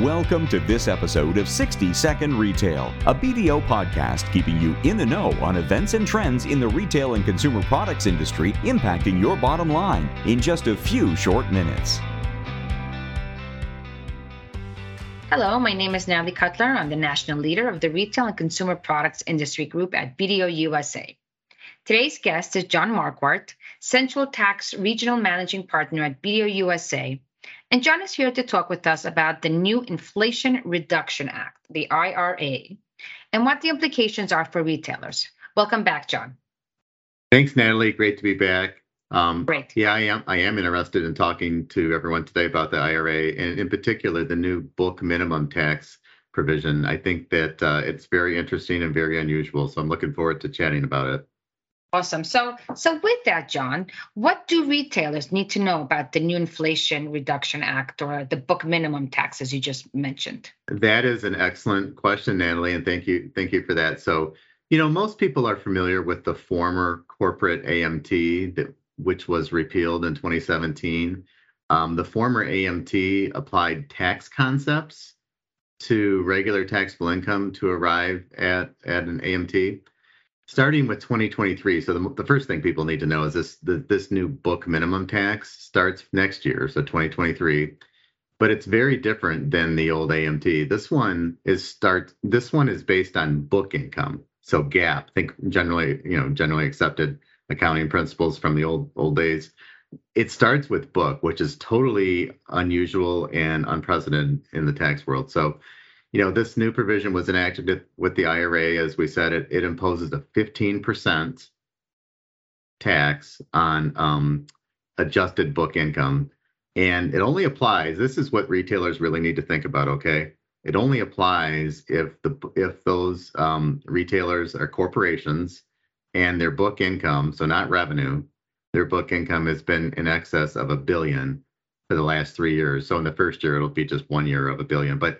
Welcome to this episode of 60 Second Retail, a BDO podcast keeping you in the know on events and trends in the retail and consumer products industry impacting your bottom line in just a few short minutes. Hello, my name is Natalie Cutler. I'm the national leader of the Retail and Consumer Products Industry Group at BDO USA. Today's guest is John Marquardt, Central Tax Regional Managing Partner at BDO USA, and John is here to talk with us about the new Inflation Reduction Act, the IRA, and what the implications are for retailers. Welcome back, John. Thanks, Natalie. Great to be back. Um, Great. Yeah, I am. I am interested in talking to everyone today about the IRA, and in particular, the new book minimum tax provision. I think that uh, it's very interesting and very unusual. So I'm looking forward to chatting about it. Awesome. So, so with that, John, what do retailers need to know about the new Inflation Reduction Act or the book minimum tax, as you just mentioned? That is an excellent question, Natalie, and thank you, thank you for that. So, you know, most people are familiar with the former corporate AMT, that, which was repealed in 2017. Um, the former AMT applied tax concepts to regular taxable income to arrive at at an AMT starting with 2023 so the, the first thing people need to know is this the, this new book minimum tax starts next year so 2023 but it's very different than the old amt this one is start this one is based on book income so GAAP think generally you know generally accepted accounting principles from the old old days. It starts with book which is totally unusual and unprecedented in the tax world so you know, this new provision was enacted with the IRA. As we said, it, it imposes a 15% tax on um, adjusted book income. And it only applies, this is what retailers really need to think about, okay? It only applies if the if those um, retailers are corporations and their book income, so not revenue, their book income has been in excess of a billion for the last three years. So in the first year, it'll be just one year of a billion. But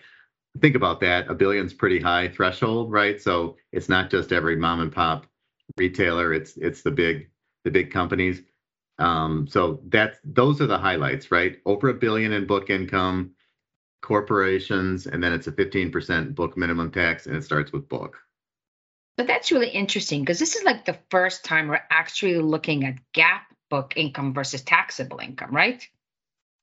think about that. A billion's pretty high threshold, right? So it's not just every mom and pop retailer. It's it's the big the big companies. Um, so that's those are the highlights, right? Over a billion in book income, corporations, and then it's a 15% book minimum tax, and it starts with book. But that's really interesting because this is like the first time we're actually looking at GAAP book income versus taxable income, right?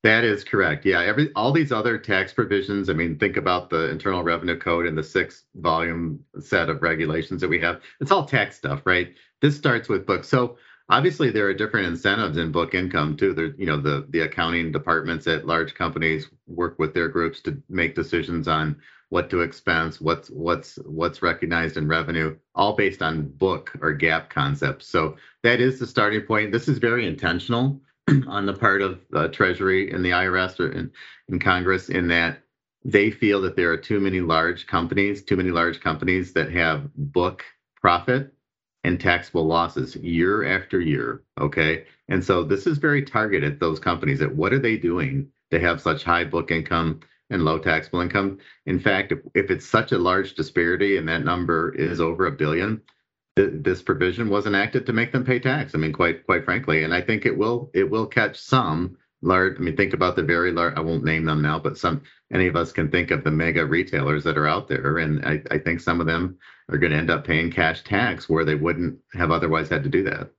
That is correct. Yeah, every all these other tax provisions. I mean, think about the Internal Revenue Code and the six volume set of regulations that we have. It's all tax stuff, right? This starts with books. So obviously there are different incentives in book income too. There, you know, the the accounting departments at large companies work with their groups to make decisions on what to expense, what's what's what's recognized in revenue, all based on book or GAAP concepts. So that is the starting point. This is very intentional on the part of uh, Treasury and the IRS or in, in Congress in that they feel that there are too many large companies, too many large companies that have book profit and taxable losses year after year. Okay. And so this is very targeted those companies that what are they doing to have such high book income and low taxable income? In fact, if, if it's such a large disparity and that number is over a billion, this provision was enacted to make them pay tax. I mean, quite quite frankly, and I think it will it will catch some large. I mean, think about the very large. I won't name them now, but some any of us can think of the mega retailers that are out there, and I, I think some of them are going to end up paying cash tax where they wouldn't have otherwise had to do that.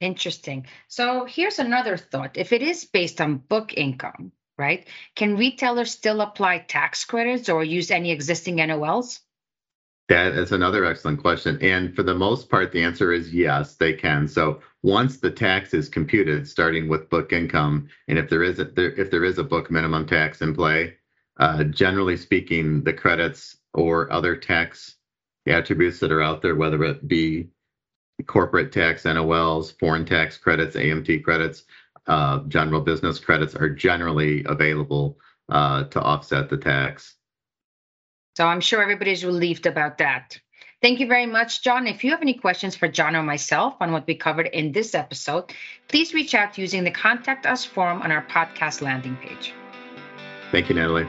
Interesting. So here's another thought: if it is based on book income, right? Can retailers still apply tax credits or use any existing NOLs? That is another excellent question. And for the most part, the answer is yes, they can. So once the tax is computed, starting with book income, and if there is a, if there is a book minimum tax in play, uh, generally speaking, the credits or other tax attributes that are out there, whether it be corporate tax NOLs, foreign tax credits, AMT credits, uh, general business credits, are generally available uh, to offset the tax. So I'm sure everybody's relieved about that. Thank you very much, John. If you have any questions for John or myself on what we covered in this episode, please reach out using the Contact Us form on our podcast landing page. Thank you, Natalie.